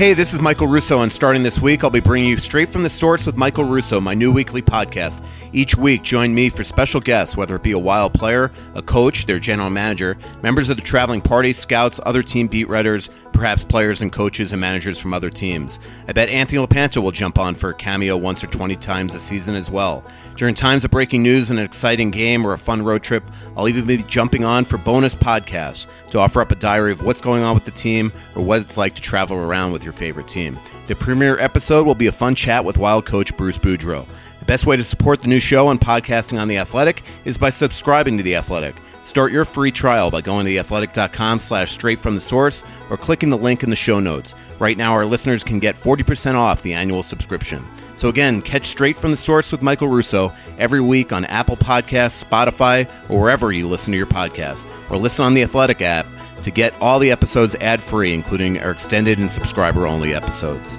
Hey, this is Michael Russo, and starting this week, I'll be bringing you Straight from the Source with Michael Russo, my new weekly podcast. Each week, join me for special guests, whether it be a wild player, a coach, their general manager, members of the traveling party, scouts, other team beat writers, perhaps players and coaches and managers from other teams. I bet Anthony LaPanta will jump on for a cameo once or 20 times a season as well. During times of breaking news, and an exciting game, or a fun road trip, I'll even be jumping on for bonus podcasts to offer up a diary of what's going on with the team or what it's like to travel around with your favorite team. The premiere episode will be a fun chat with Wild coach Bruce Boudreau. The best way to support the new show and podcasting on The Athletic is by subscribing to The Athletic. Start your free trial by going to theathletic.com slash straight from the source or clicking the link in the show notes. Right now, our listeners can get 40% off the annual subscription. So again, catch Straight from the Source with Michael Russo every week on Apple Podcasts, Spotify, or wherever you listen to your podcasts. Or listen on the Athletic app to get all the episodes ad-free, including our extended and subscriber-only episodes.